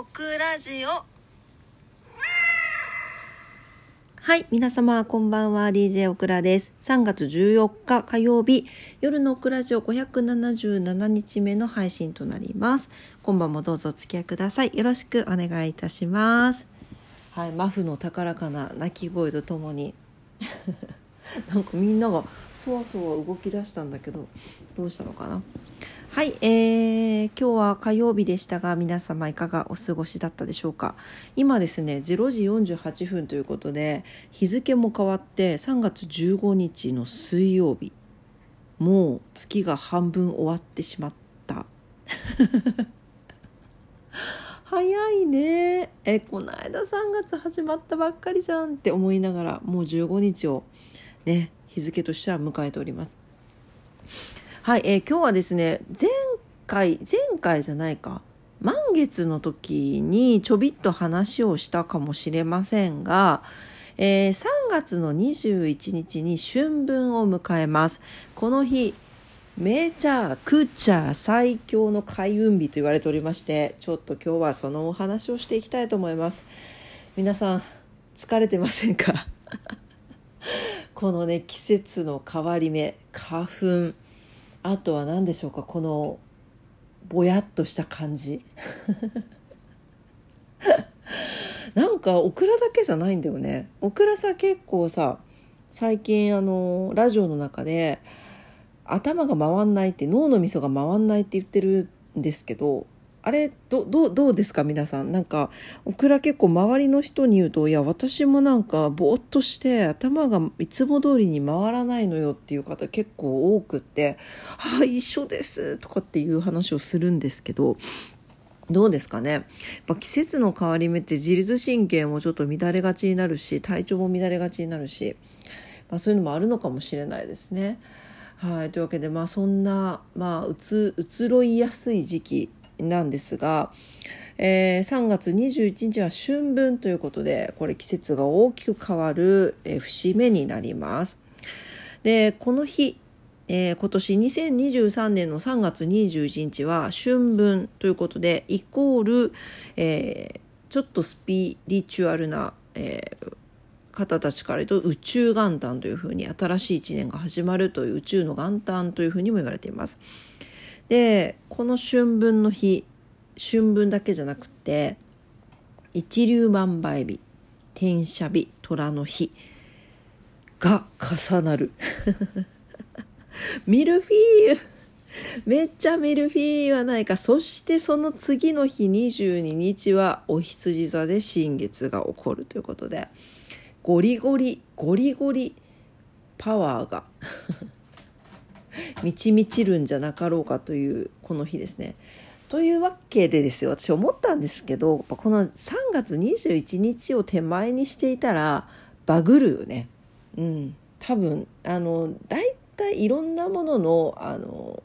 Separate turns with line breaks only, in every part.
オクラジオ
はい、皆様こんばんは、DJ オクラです。3月14日火曜日、夜のオクラジオ577日目の配信となります。今晩もどうぞお付き合いください。よろしくお願いいたします。はい、マフの高らかな鳴き声とともに なんかみんながそわそわ動き出したんだけどどうしたのかな？はい、えー、今日は火曜日でしたが皆様いかがお過ごしだったでしょうか？今ですね0時48分ということで日付も変わって3月15日の水曜日。もう月が半分終わってしまった。早いね。えこの間3月始まったばっかりじゃんって思いながらもう15日をね日付としては迎えております。はい、えー、今日はですね前回前回じゃないか。満月の時にちょびっと話をしたかもしれませんが、えー、3月の21日に春分を迎えます。この日めちゃくちゃ最強の開運日と言われておりましてちょっと今日はそのお話をしていきたいと思います。皆さん疲れてませんか？このね季節の変わり目花粉。あとは何でしょうかこのぼやっとした感じ。なんかオクラだけじゃないんだよね。オクラさ結構さ最近あのラジオの中で頭が回んないって脳のみそが回んないって言ってるんですけどあれどどどうですか皆さん？なんかオクラ結構周りの人に言うといや私もなんかぼーっとして頭がいつも通りに回らないのよっていう方結構多くって「ああ一緒です」とかっていう話をするんですけどどうですかね？や季節の変わり目って自律神経もちょっと乱れがちになるし体調も乱れがちになるし、まあ、そういうのもあるのかもしれないですね。はい、というわけでまあそんな、まあ、うつ移ろいやすい時期なんですが、えー、3月21日は春分ということでこれ季節が大きく変わる、えー、節目になります。でこの日、えー、今年2023年の3月21日は春分ということでイコール、えー、ちょっとスピリチュアルな、えー、方たちから言うと宇宙元旦というふうに新しい一年が始まるという宇宙の元旦というふうにも言われています。でこの春分の日春分だけじゃなくて一粒万倍日天赦日虎の日が重なる。ミルフィーユ。めっちゃミルフィーユはないか。そしてその次の日22日はお羊座で新月が起こるということでゴリゴリゴリゴリパワーが満ち満ちるんじゃなかろうかというこの日ですね。というわけでですよ私思ったんですけどこの3月21日を手前にしていたらバグるよね。うん、多分あの大体いろんなもののあの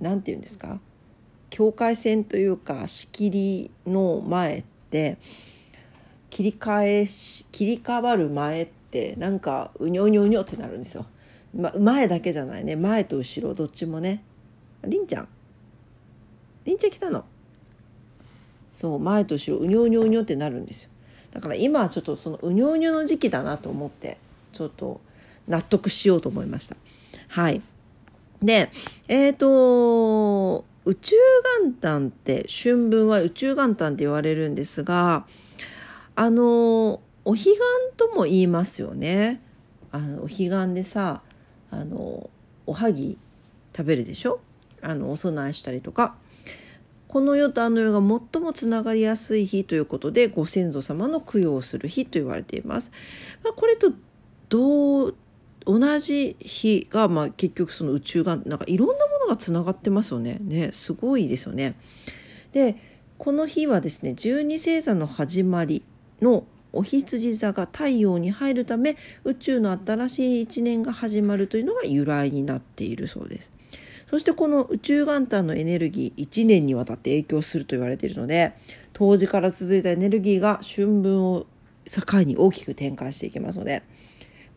なんて言うんですか？境界線というか仕切りの前って切り替えし切り替わる前ってなんかうにょうにょうにょってなるんですよ。ま、前だけじゃないね。前と後ろ。どっちもね。りんちゃん。りんちゃん来たの。そう。前と後ろ。うにょうにょうにょってなるんですよ。だから今はちょっとそのうにょうにょの時期だなと思ってちょっと納得しようと思いました。はい。でえっ、ー、と宇宙元旦って春分は宇宙元旦って言われるんですがあのお彼岸とも言いますよね。あのお彼岸でさあのおはぎ食べるでしょ？あのお供えしたりとかこの世とあの世が最もつながりやすい日ということでご先祖様の供養をする日と言われています。まあ、これと同同じ日が、まあ、結局その宇宙がなんかいろんなものがつながってますよね。ねすごいですよね。でこの日はですね十二星座の始まりのお羊座が太陽に入るため宇宙の新しい一年が始まるというのが由来になっているそうです。そしてこの宇宙元旦のエネルギー1年にわたって影響すると言われているので当時から続いたエネルギーが春分を境に大きく展開していきますので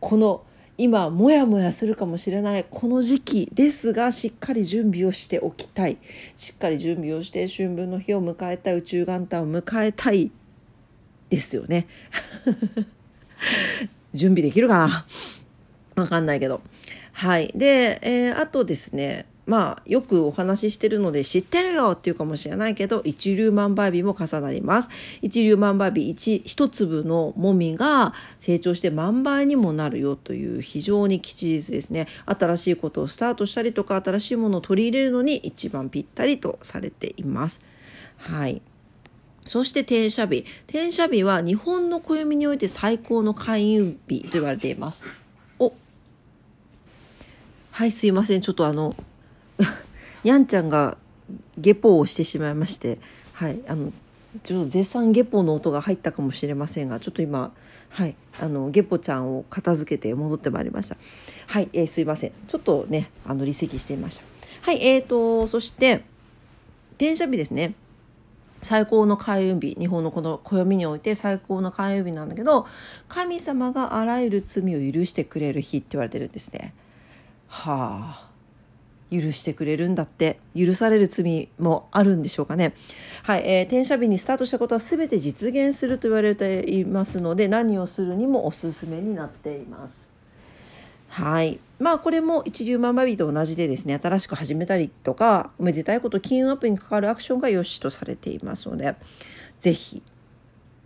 この今モヤモヤするかもしれないこの時期ですがしっかり準備をしておきたいしっかり準備をして春分の日を迎えたい宇宙元旦を迎えたいですよね。準備できるかな？わかんないけど。はい。で、えー、あとですね。まあよくお話ししてるので知ってるよっていうかもしれないけど一粒万倍日も重なります。一粒万倍日一一粒のもみが成長して万倍にもなるよという非常に吉日ですね。新しいことをスタートしたりとか新しいものを取り入れるのに一番ぴったりとされています。はい。そして転写日転写日は日本の暦において最高の開運日と言われています。お。はいすいません。ちょっとあの にゃんちゃんがゲポをしてしまいまして。はいあのちょっと絶賛ゲポの音が入ったかもしれませんがちょっと今はいあのゲポちゃんを片付けて戻ってまいりました。はい、えー、すいません。ちょっとねあの離席していました。はいえーとそして転写日ですね。最高の開運日日本のこの暦において最高の開運日なんだけど神様があらゆる罪を許してくれる日って言われてるんですねはあ許してくれるんだって許される罪もあるんでしょうかね。はい、えー、転写日にスタートしたことは全て実現すると言われていますので何をするにもおすすめになっています。はい。まあこれも一流万倍日と同じでですね新しく始めたりとかおめでたいこと金運アップに関わるアクションが良しとされていますので是非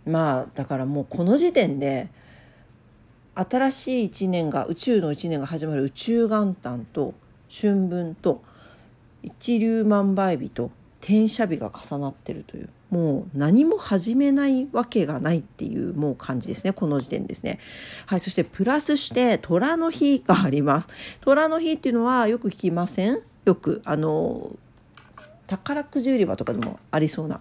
まあだからもうこの時点で新しい1年が宇宙の1年が始まる宇宙元旦と春分と一粒万倍日と転写日が重なってるという。もう何も始めないわけがないっていうもう感じですね。この時点ですね。はいそしてプラスして虎の日があります。虎の日っていうのはよく聞きません？よくあの宝くじ売り場とかでもありそうな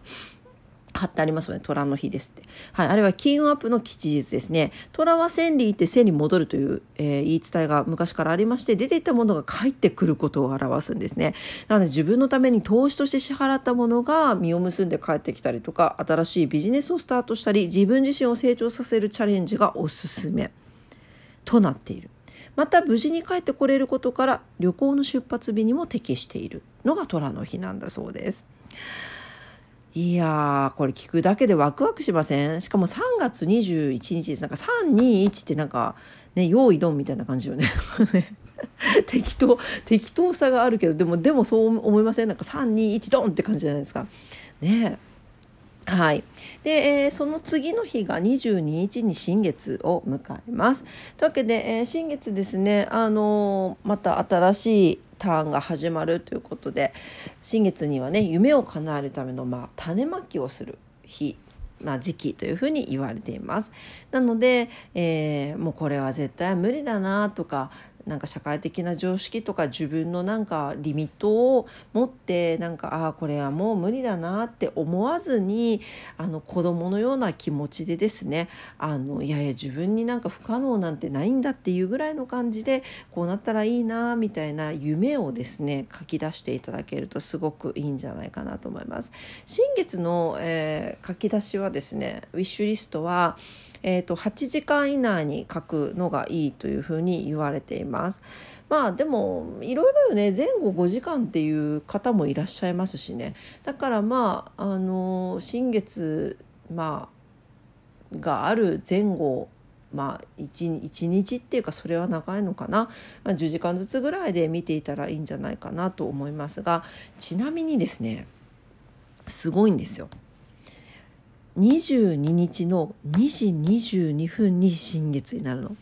貼ってありますよね。虎の日ですって。はい。あれは金運アップの吉日ですね。虎は千里行って千里戻るという、えー、言い伝えが昔からありまして、出ていったものが帰ってくることを表すんですね。なので自分のために投資として支払ったものが実を結んで帰ってきたりとか、新しいビジネスをスタートしたり、自分自身を成長させるチャレンジがおすすめとなっている。また無事に帰ってこれることから旅行の出発日にも適しているのが虎の日なんだそうです。いやー、これ聞くだけでワクワクしません？しかも3月21日です。なんか321ってなんか、ね、用意ドンみたいな感じよね。適当、適当さがあるけど、でも、でもそう思いません？なんか321ドンって感じじゃないですか。ねはい。で、えー、その次の日が22日に新月を迎えます。というわけで、えー、新月ですね、あのー、また新しいターンが始まるということで新月にはね夢を叶えるための、まあ、種まきをする日まあ、時期というふうに言われています。なので、えー、もうこれは絶対無理だなとかなんか社会的な常識とか自分のなんかリミットを持ってなんかああこれはもう無理だなって思わずにあの子供のような気持ちでですねあのいやいや自分になんか不可能なんてないんだっていうぐらいの感じでこうなったらいいなみたいな夢をですね書き出していただけるとすごくいいんじゃないかなと思います。新月の、えー、書き出しはですねウィッシュリストはえーと、8時間以内に書くのがいいというふうに言われています。まあでもいろいろね前後5時間っていう方もいらっしゃいますしねだからまああの新月まあがある前後まあ 1, 1日っていうかそれは長いのかな、10時間ずつぐらいで見ていたらいいんじゃないかなと思いますがちなみにですねすごいんですよ。22日の2時22分に新月になるの。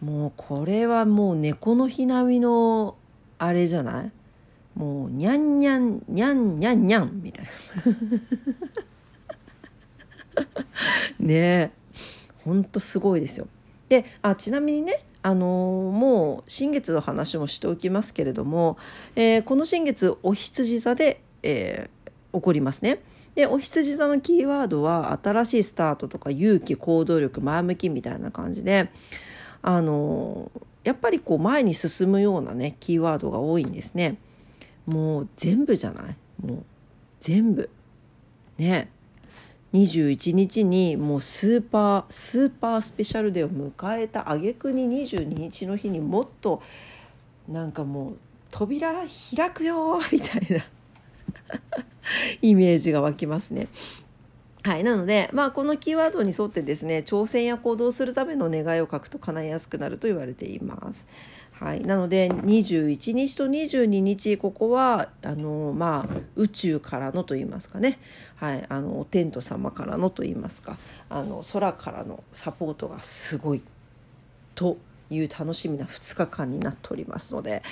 もうこれはもう猫の日並みのあれじゃない？もうにゃんにゃんにゃんにゃんにゃんみたいな ねえほんとすごいですよ。であちなみにねあのー、もう新月の話もしておきますけれども、えー、この新月お羊座で、えー、起こりますね。でお羊座のキーワードは新しいスタートとか勇気行動力前向きみたいな感じであのやっぱりこう前に進むようなねキーワードが多いんですね。もう全部じゃない？もう全部。ね。21日にもうスーパースーパースペシャルデーを迎えた挙句に22日の日にもっとなんかもう扉開くよみたいな。イメージが湧きますね。はい、なので、まあ、このキーワードに沿ってですね挑戦や行動するための願いを書くと叶いやすくなると言われています。はい、なので21日と22日ここはあの、まあ、宇宙からのと言いますかね、はい、あのお天道様からのと言いますかあの空からのサポートがすごいという楽しみな2日間になっておりますので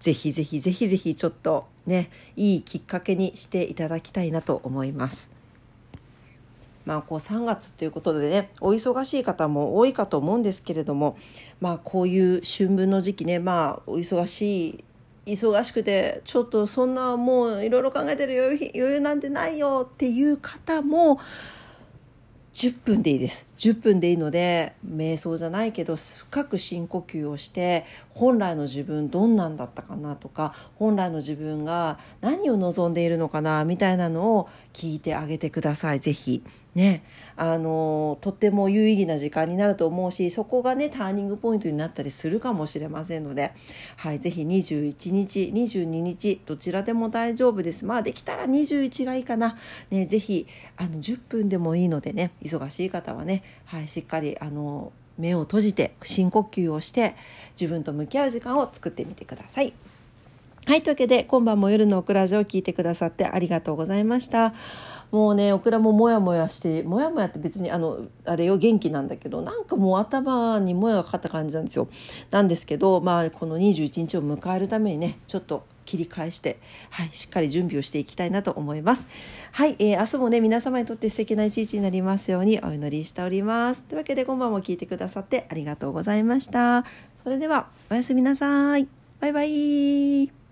ぜひぜひぜひぜひちょっとねいいきっかけにしていただきたいなと思います。まあ、こう3月ということでねお忙しい方も多いかと思うんですけれども、まあ、こういう春分の時期ね、まあ、お忙しい忙しくてちょっとそんなもういろいろ考えてる余裕なんてないよっていう方も10分でいいです10分でいいので瞑想じゃないけど深く深呼吸をして本来の自分どんなんだったかなとか本来の自分が何を望んでいるのかなみたいなのを聞いてあげてください。是非。ね。あのとっても有意義な時間になると思うしそこがねターニングポイントになったりするかもしれませんので、はい、ぜひ21日22日どちらでも大丈夫です。まあできたら21がいいかな、ね、ぜひあの10分でもいいのでね忙しい方はね、はい、しっかりあの目を閉じて深呼吸をして自分と向き合う時間を作ってみてください。はい、というわけで今晩も夜のオクラジオを聞いてくださってありがとうございました。もうねオクラもモヤモヤしてモヤモヤって別にあのあれよ元気なんだけどなんかもう頭にモヤがかかった感じなんですよ。なんですけどまあこの21日を迎えるためにねちょっと切り返して、はい、しっかり準備をしていきたいなと思います。はい、えー、明日もね皆様にとって素敵な一日になりますようにお祈りしております。というわけで今晩も聞いてくださってありがとうございました。それではおやすみなさい。バイバイ。